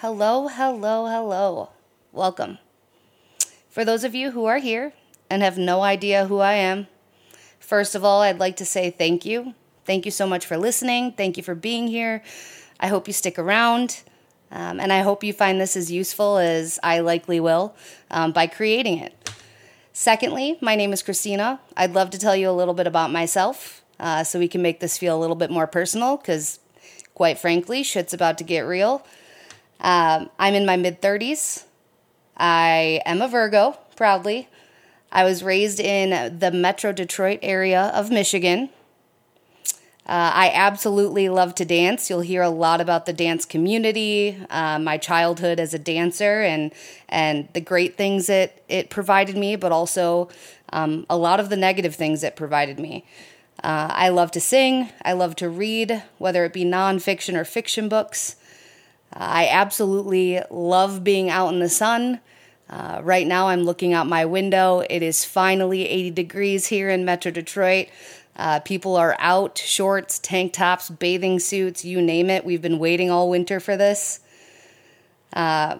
Hello, hello, hello. Welcome. For those of you who are here and have no idea who I am, first of all, I'd like to say thank you. Thank you so much for listening. Thank you for being here. I hope you stick around. Um, and I hope you find this as useful as I likely will um, by creating it. Secondly, my name is Christina. I'd love to tell you a little bit about myself uh, so we can make this feel a little bit more personal because, quite frankly, shit's about to get real. Um, I'm in my mid 30s. I am a Virgo, proudly. I was raised in the Metro Detroit area of Michigan. Uh, I absolutely love to dance. You'll hear a lot about the dance community, uh, my childhood as a dancer, and and the great things that it provided me, but also um, a lot of the negative things it provided me. Uh, I love to sing. I love to read, whether it be nonfiction or fiction books. I absolutely love being out in the sun. Uh, right now, I'm looking out my window. It is finally 80 degrees here in Metro Detroit. Uh, people are out, shorts, tank tops, bathing suits, you name it. We've been waiting all winter for this. Uh,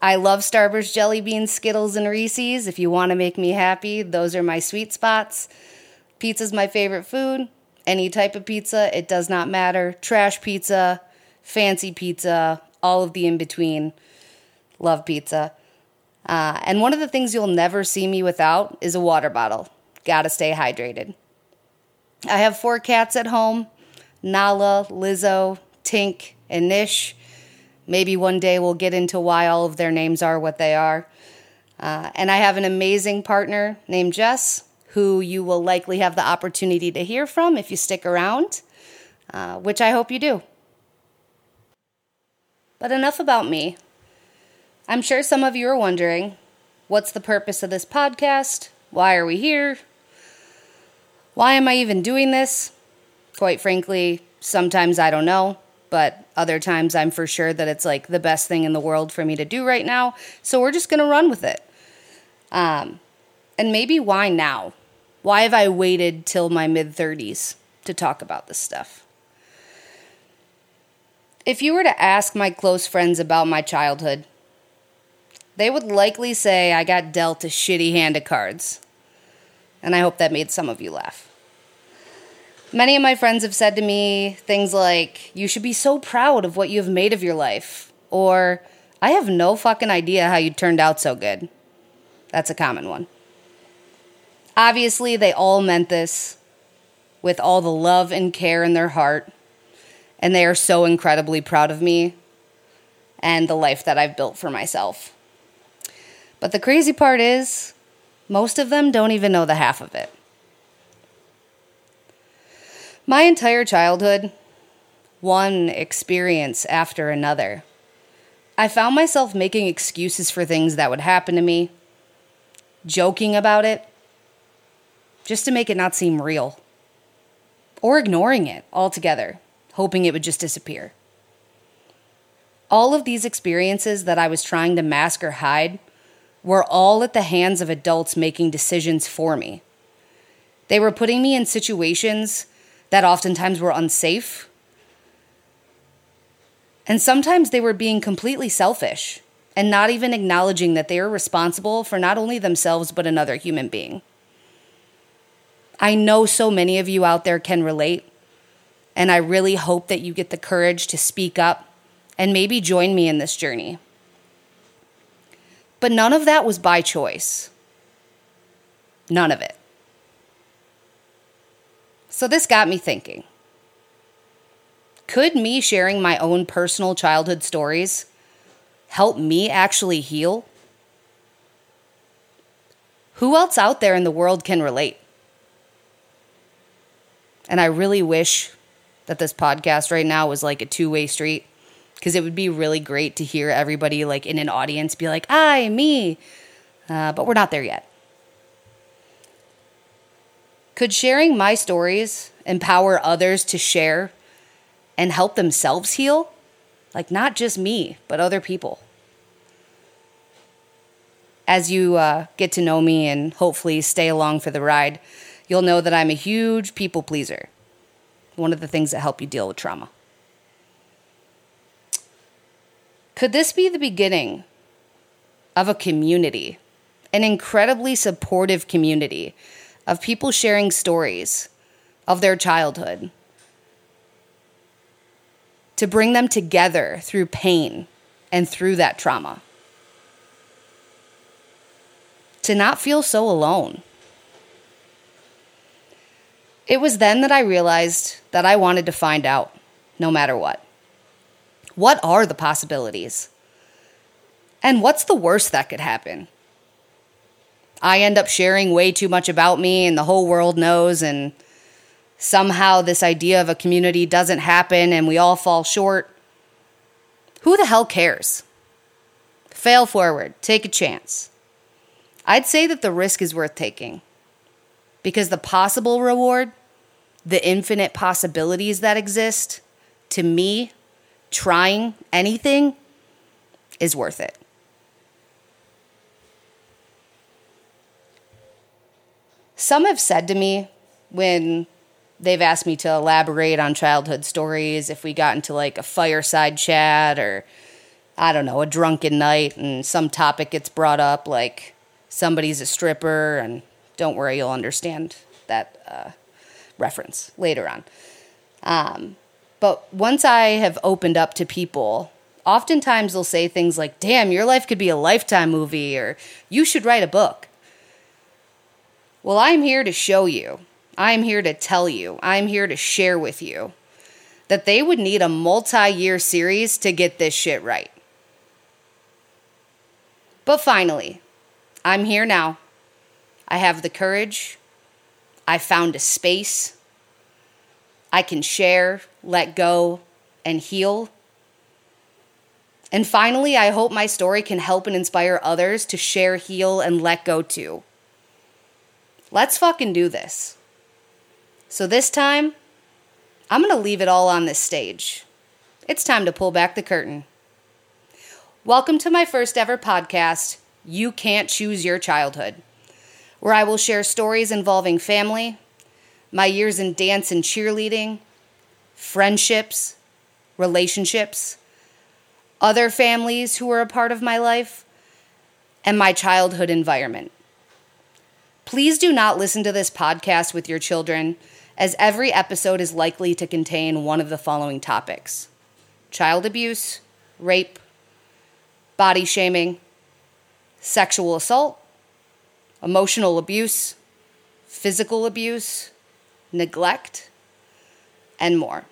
I love Starburst jelly beans, Skittles, and Reese's. If you want to make me happy, those are my sweet spots. Pizza's my favorite food. Any type of pizza, it does not matter. Trash pizza, fancy pizza, all of the in between. Love pizza. Uh, and one of the things you'll never see me without is a water bottle. Gotta stay hydrated. I have four cats at home Nala, Lizzo, Tink, and Nish. Maybe one day we'll get into why all of their names are what they are. Uh, and I have an amazing partner named Jess, who you will likely have the opportunity to hear from if you stick around, uh, which I hope you do. But enough about me. I'm sure some of you are wondering what's the purpose of this podcast? Why are we here? Why am I even doing this? Quite frankly, sometimes I don't know, but other times I'm for sure that it's like the best thing in the world for me to do right now. So we're just going to run with it. Um, and maybe why now? Why have I waited till my mid 30s to talk about this stuff? If you were to ask my close friends about my childhood, they would likely say I got dealt a shitty hand of cards. And I hope that made some of you laugh. Many of my friends have said to me things like, You should be so proud of what you have made of your life. Or, I have no fucking idea how you turned out so good. That's a common one. Obviously, they all meant this with all the love and care in their heart and they are so incredibly proud of me and the life that I've built for myself. But the crazy part is, most of them don't even know the half of it. My entire childhood, one experience after another, I found myself making excuses for things that would happen to me, joking about it, just to make it not seem real, or ignoring it altogether hoping it would just disappear. All of these experiences that I was trying to mask or hide were all at the hands of adults making decisions for me. They were putting me in situations that oftentimes were unsafe. And sometimes they were being completely selfish and not even acknowledging that they are responsible for not only themselves, but another human being. I know so many of you out there can relate and I really hope that you get the courage to speak up and maybe join me in this journey. But none of that was by choice. None of it. So this got me thinking. Could me sharing my own personal childhood stories help me actually heal? Who else out there in the world can relate? And I really wish that this podcast right now was like a two way street because it would be really great to hear everybody like in an audience be like, I, me. Uh, but we're not there yet. Could sharing my stories empower others to share and help themselves heal? Like, not just me, but other people. As you uh, get to know me and hopefully stay along for the ride, you'll know that I'm a huge people pleaser one of the things that help you deal with trauma. Could this be the beginning of a community, an incredibly supportive community of people sharing stories of their childhood? To bring them together through pain and through that trauma. To not feel so alone. It was then that I realized that I wanted to find out, no matter what. What are the possibilities? And what's the worst that could happen? I end up sharing way too much about me, and the whole world knows, and somehow this idea of a community doesn't happen and we all fall short. Who the hell cares? Fail forward, take a chance. I'd say that the risk is worth taking because the possible reward the infinite possibilities that exist, to me, trying anything is worth it. Some have said to me when they've asked me to elaborate on childhood stories, if we got into like a fireside chat or I don't know, a drunken night and some topic gets brought up, like somebody's a stripper, and don't worry, you'll understand that uh, reference later on. Um, but once I have opened up to people, oftentimes they'll say things like, damn, your life could be a lifetime movie, or you should write a book. Well, I'm here to show you, I'm here to tell you, I'm here to share with you that they would need a multi year series to get this shit right. But finally, I'm here now. I have the courage, I found a space. I can share, let go, and heal. And finally, I hope my story can help and inspire others to share, heal, and let go too. Let's fucking do this. So this time, I'm gonna leave it all on this stage. It's time to pull back the curtain. Welcome to my first ever podcast, You Can't Choose Your Childhood where I will share stories involving family, my years in dance and cheerleading, friendships, relationships, other families who were a part of my life, and my childhood environment. Please do not listen to this podcast with your children, as every episode is likely to contain one of the following topics child abuse, rape, body shaming, sexual assault, emotional abuse, physical abuse, neglect, and more.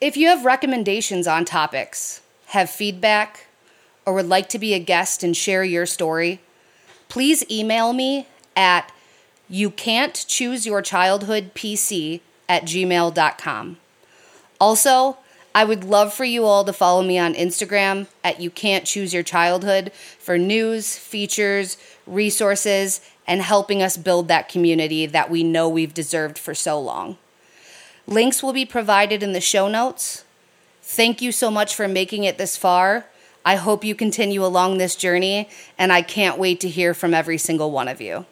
If you have recommendations on topics, have feedback, or would like to be a guest and share your story, please email me at you can't choose your childhood pc at gmail.com. Also, I would love for you all to follow me on Instagram at You Can't Choose Your Childhood for news, features, resources, and helping us build that community that we know we've deserved for so long. Links will be provided in the show notes. Thank you so much for making it this far. I hope you continue along this journey, and I can't wait to hear from every single one of you.